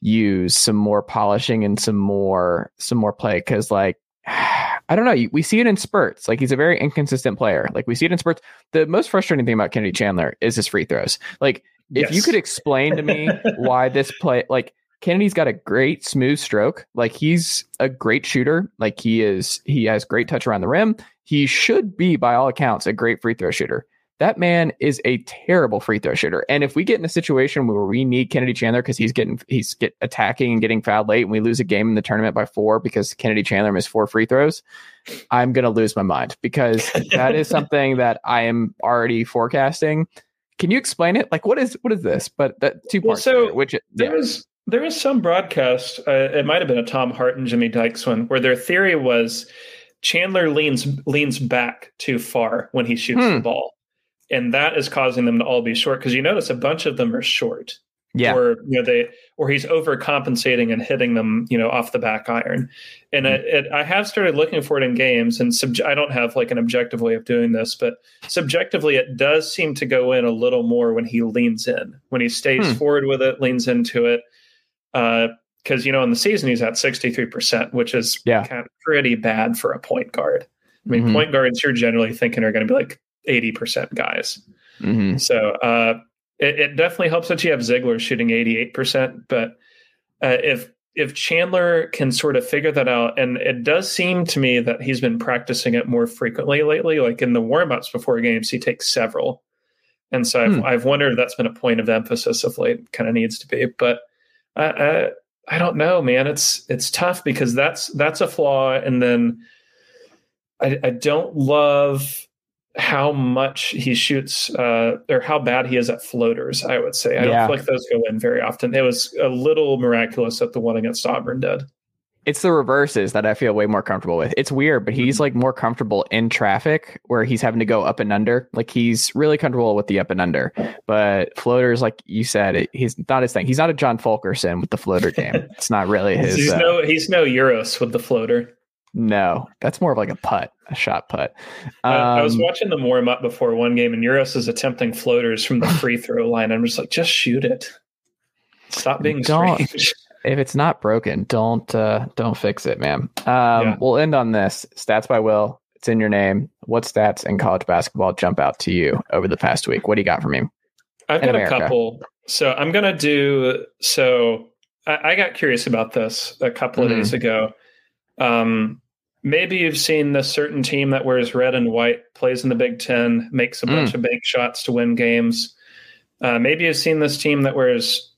use some more polishing and some more some more play cuz like I don't know. We see it in spurts. Like he's a very inconsistent player. Like we see it in spurts. The most frustrating thing about Kennedy Chandler is his free throws. Like if yes. you could explain to me why this play, like Kennedy's got a great smooth stroke. Like he's a great shooter. Like he is, he has great touch around the rim. He should be, by all accounts, a great free throw shooter. That man is a terrible free throw shooter. And if we get in a situation where we need Kennedy Chandler because he's getting he's get attacking and getting fouled late, and we lose a game in the tournament by four because Kennedy Chandler missed four free throws, I'm gonna lose my mind because that is something that I am already forecasting. Can you explain it? Like, what is what is this? But that two parts. Well, so there, which there yeah. there was some broadcast. Uh, it might have been a Tom Hart and Jimmy Dykes one where their theory was Chandler leans leans back too far when he shoots hmm. the ball, and that is causing them to all be short. Because you notice a bunch of them are short. Yeah. Or you know they or he's overcompensating and hitting them you know off the back iron, and Mm-hmm. it, it, I have started looking for it in games, and sub- I don't have like an objective way of doing this, but subjectively it does seem to go in a little more when he leans in, when he stays Hmm. forward with it, leans into it, because you know in the season he's at sixty three percent, which is Yeah. kind of pretty bad for a point guard. I mean, Mhm. point guards you're generally thinking are going to be like eighty percent guys. hmm So uh, it, it definitely helps that you have Zeigler shooting 88%. But uh, if if Chandler can sort of figure that out, and it does seem to me that he's been practicing it more frequently lately, like in the warm-ups before games, he takes several. And so I've, Hmm. I've wondered if that's been a point of emphasis of late, kind of needs to be. But I, I, I don't know, man. It's it's tough because that's that's a flaw. And then I, I don't love how much he shoots uh, or how bad he is at floaters. I would say I Yeah. don't feel like those go in very often. It was a little miraculous that the one against Auburn did. It's the reverses that I feel way more comfortable with. It's weird, but he's like more comfortable in traffic where he's having to go up and under. Like he's really comfortable with the up and under. But floaters, like you said, it, he's not his thing. He's not a John Fulkerson with the floater game. It's not really his. he's uh, no he's no Uros with the floater. No, that's more of like a putt, a shot putt. Um, I, I was watching them warm up before one game, and Uros is attempting floaters from the free throw line. I'm just like, just shoot it. Stop being Don't. strange. if it's not broken, don't uh, don't fix it, man. Um, Yeah. We'll end on this. Stats by Will. It's in your name. What stats in college basketball jump out to you over the past week? What do you got from me? I've in got America. a couple. So I'm gonna do. So I, I got curious about this a couple of Mhm. days ago. Um, maybe you've seen this certain team that wears red and white, plays in the Big Ten, makes a bunch of bank shots to win games. Uh, maybe you've seen this team that wears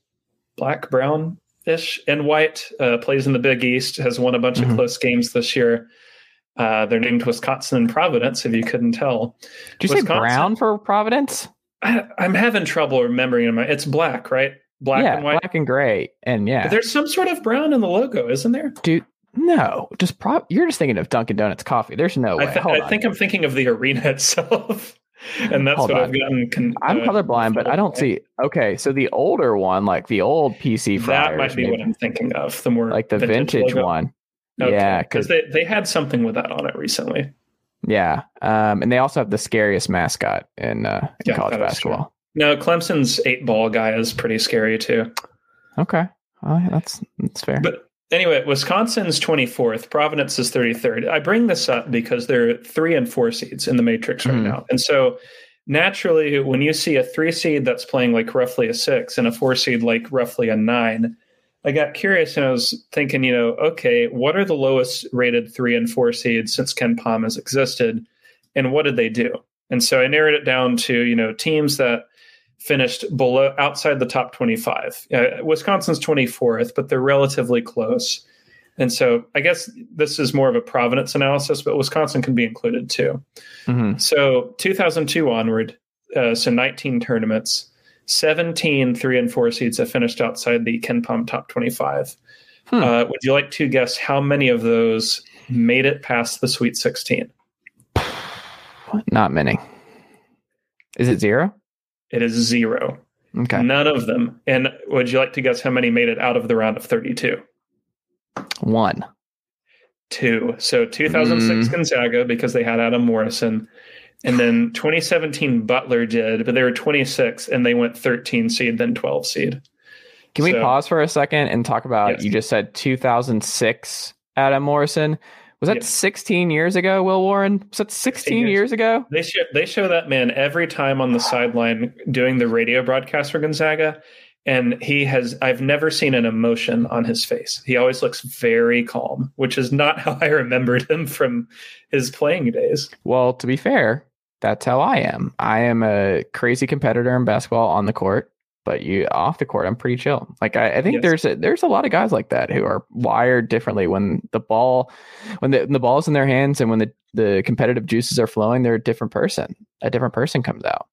black, brown ish, and white, uh, plays in the Big East, has won a bunch Mhm. of close games this year. Uh, they're named Wisconsin and Providence, if you couldn't tell. Did you say Wisconsin. brown for Providence? I, I'm having trouble remembering them. It's black, right? Black yeah, and white. black and gray, and yeah, But There's some sort of brown in the logo, isn't there? dude. No, just pro- you're just thinking of Dunkin' Donuts coffee. There's no way. I, th- I think I'm thinking of the arena itself, and that's Hold what on. I've gotten. Con- I'm uh, colorblind, but I don't see. Okay, so the older one, like the old PC Friars, That might be maybe, what I'm thinking of. The more like the vintage, logo. one. Okay. Yeah, because they, they had something with that on it recently. yeah, um, and they also have the scariest mascot in uh, in Yeah, college that is true. basketball. No, Clemson's eight ball guy is pretty scary too. Okay, well, yeah, that's that's fair. But anyway, Wisconsin's 24th, Providence is 33rd. I bring this up because they're three and four seeds in the matrix right Mhm. now. And so naturally, when you see a three seed that's playing like roughly a six and a four seed like roughly a nine, I got curious and I was thinking, you know, okay, what are the lowest rated three and four seeds since KenPom has existed? And what did they do? And so I narrowed it down to, you know, teams that finished below outside the top 25. Uh, Wisconsin's 24th, but they're relatively close. And so I guess this is more of a Providence analysis, but Wisconsin can be included too. Mhm. So 2002 onward, uh, so 19 tournaments, 17 three and four seeds have finished outside the KenPom top 25. Hmm. Uh, would you like to guess how many of those made it past the Sweet 16? Not many. Is it zero? It is zero. Okay, None of them. And would you like to guess how many made it out of the round of 32? one. Two. So 2006 Mm. Gonzaga because they had Adam Morrison. And then 2017 Butler did, but they were 26 and they went 13 seed, then 12 seed. Can we So- pause for a second and talk about? Yes. You just said 2006 Adam Morrison. Was that Yes. 16 years ago, Will Warren? Was that 16 years. years ago? They show they show that man every time on the sideline doing the radio broadcast for Gonzaga, and he has I've never seen an emotion on his face. He always looks very calm, which is not how I remembered him from his playing days. Well, to be fair, that's how I am. I am a crazy competitor in basketball on the court, but you off the court, I'm pretty chill. Like I, I think Yes. there's a, there's a lot of guys like that who are wired differently. When the ball, when the, when the ball's in their hands, and when the the competitive juices are flowing, they're a different person. A different person comes out.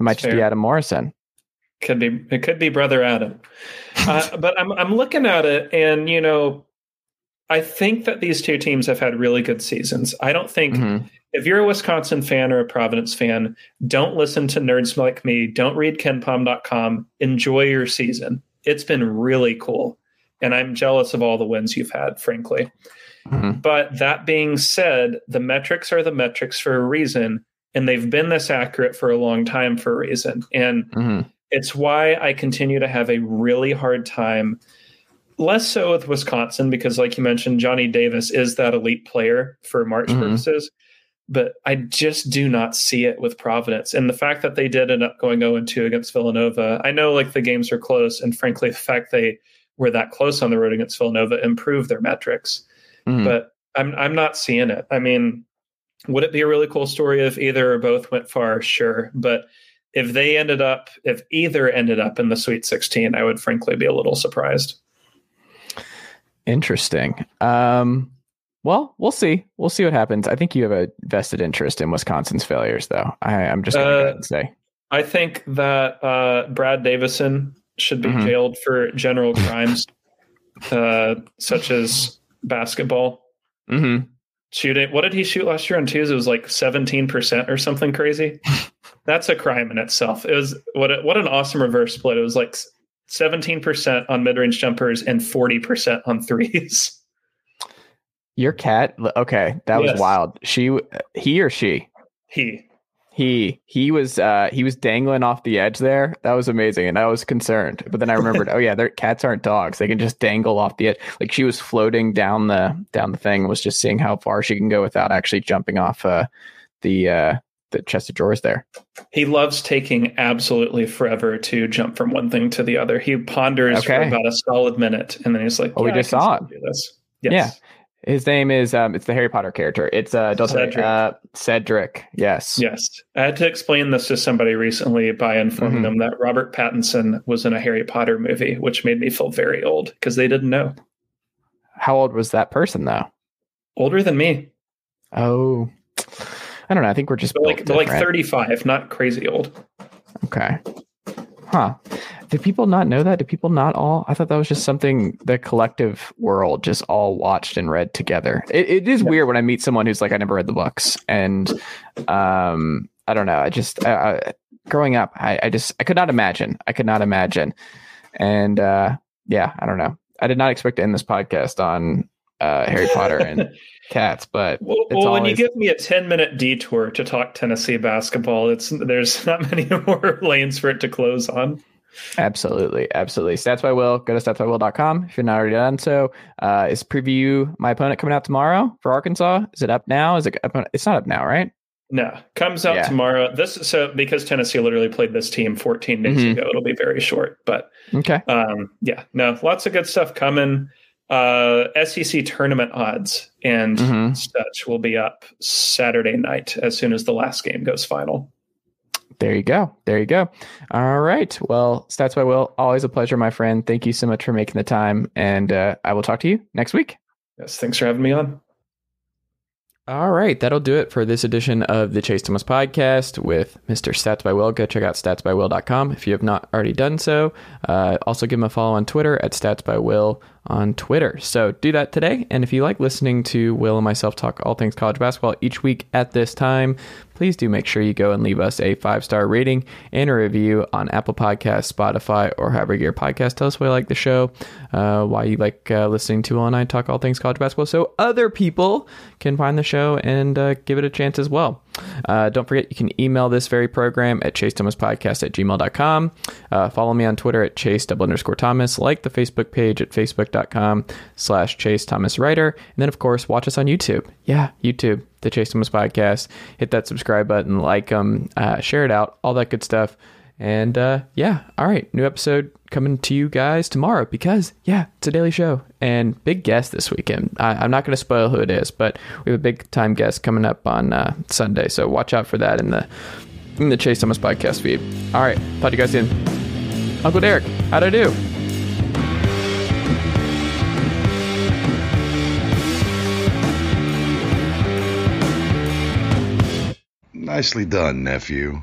It might That's just be. Adam Morrison. Could be it could be brother Adam, uh, but I'm I'm looking at it, and you know, I think that these two teams have had really good seasons. I don't think Mhm. If you're a Wisconsin fan or a Providence fan, don't listen to nerds like me. Don't read kenpom.com. Enjoy your season. It's been really cool. And I'm jealous of all the wins you've had, frankly. Mm-hmm. But that being said, the metrics are the metrics for a reason. And they've been this accurate for a long time for a reason. And mm-hmm. it's why I continue to have a really hard time less so with Wisconsin because, like you mentioned, Johnny Davis is that elite player for March mm-hmm. purposes but I just do not see it with Providence. And the fact that they did end up going 0 2 against Villanova, I know like the games are close, and frankly, the fact they were that close on the road against Villanova improved their metrics. Mm. But I'm I'm not seeing it. I mean, would it be a really cool story if either or both went far? Sure, but if they ended up, if either ended up in the Sweet 16, I would frankly be a little surprised. Interesting. Um, well, we'll see. We'll see what happens. I think you have a vested interest in Wisconsin's failures, though. I, am just going to uh, say. I think that uh, Brad Davison should be mm-hmm. jailed for general crimes, uh, such as basketball. Mm-hmm. Shooting. What did he shoot last year on Tuesday? It was like 17% or something crazy. That's a crime in itself. It was what, a, what an awesome reverse split. It was like 17% on mid range jumpers and 40% on threes. Your cat? Okay, that yes. was wild. She, he or she? He. He he was uh he was dangling off the edge there. That was amazing, and I was concerned. But then I remembered, oh yeah, their cats aren't dogs; they can just dangle off the edge. Like she was floating down the down the thing, was just seeing how far she can go without actually jumping off uh the uh the chest of drawers there. He loves taking absolutely forever to jump from one thing to the other. He ponders okay. for about a solid minute, and then he's like, "Oh, yeah, we just saw it." Do this. Yes. Yeah, his name is um, it's the Harry Potter character. It's uh, Cedric. Uh, Cedric. Yes. Yes. I had to explain this to somebody recently by informing mm-hmm. them that Robert Pattinson was in a Harry Potter movie, which made me feel very old because they didn't know. How old was that person though? Older than me. Oh, I don't know. I think we're just like like thirty five, not crazy old. Okay. Huh. Did people not know that? Did people not all? I thought that was just something the collective world just all watched and read together. It, it is yeah. weird when I meet someone who's like, I never read the books. And um, I don't know. I just, uh, growing up, I, I just, I could not imagine. I could not imagine. And uh, yeah, I don't know. I did not expect to end this podcast on uh, Harry Potter and cats, but well, well always... when you give me a ten minute detour to talk Tennessee basketball, it's there's not many more lanes for it to close on. Absolutely. Absolutely. Stats by Will. Go to statsbywill.com if you're not already done so. Uh, is preview my opponent coming out tomorrow for Arkansas? Is it up now? Is it up? It's not up now, right? No, comes out yeah. tomorrow. This so because Tennessee literally played this team 14 days mm-hmm. ago. It'll be very short, but okay. Um, yeah, no, lots of good stuff coming. Uh, SEC tournament odds and mm-hmm. such will be up Saturday night as soon as the last game goes final. There you go. There you go. All right. Well, Stats by Will, always a pleasure, my friend. Thank you so much for making the time. And uh, I will talk to you next week. Yes. Thanks for having me on. All right, that'll do it for this edition of the Chase Thomas podcast with Mr. Stats by Will. Go check out statsbywill.com if you have not already done so. Uh, also, give him a follow on Twitter at Stats by Will on Twitter. So do that today. And if you like listening to Will and myself talk all things college basketball each week at this time, please do make sure you go and leave us a five star rating and a review on Apple Podcasts, Spotify, or however your podcast. Tell us why you like the show, uh, why you like uh, listening to Will and I talk all things college basketball, so other people can find the show and uh, give it a chance as well. Uh, don't forget, you can email this very program at chasethomaspodcast at gmail.com. Uh, follow me on Twitter at chase double underscore Thomas. Like the Facebook page at facebook.com slash chase Thomas Writer. And then, of course, watch us on YouTube. Yeah, YouTube, the Chase Thomas Podcast. Hit that subscribe button, like them, uh, share it out, all that good stuff. And uh, yeah, all right, new episode coming to you guys tomorrow because yeah, it's a daily show and big guest this weekend. I, am not going to spoil who it is, but we have a big time guest coming up on uh, Sunday, so watch out for that in the in the Chase Thomas podcast feed. All right, talk to you guys soon. Uncle Derek, how'd I do? Nicely done, nephew.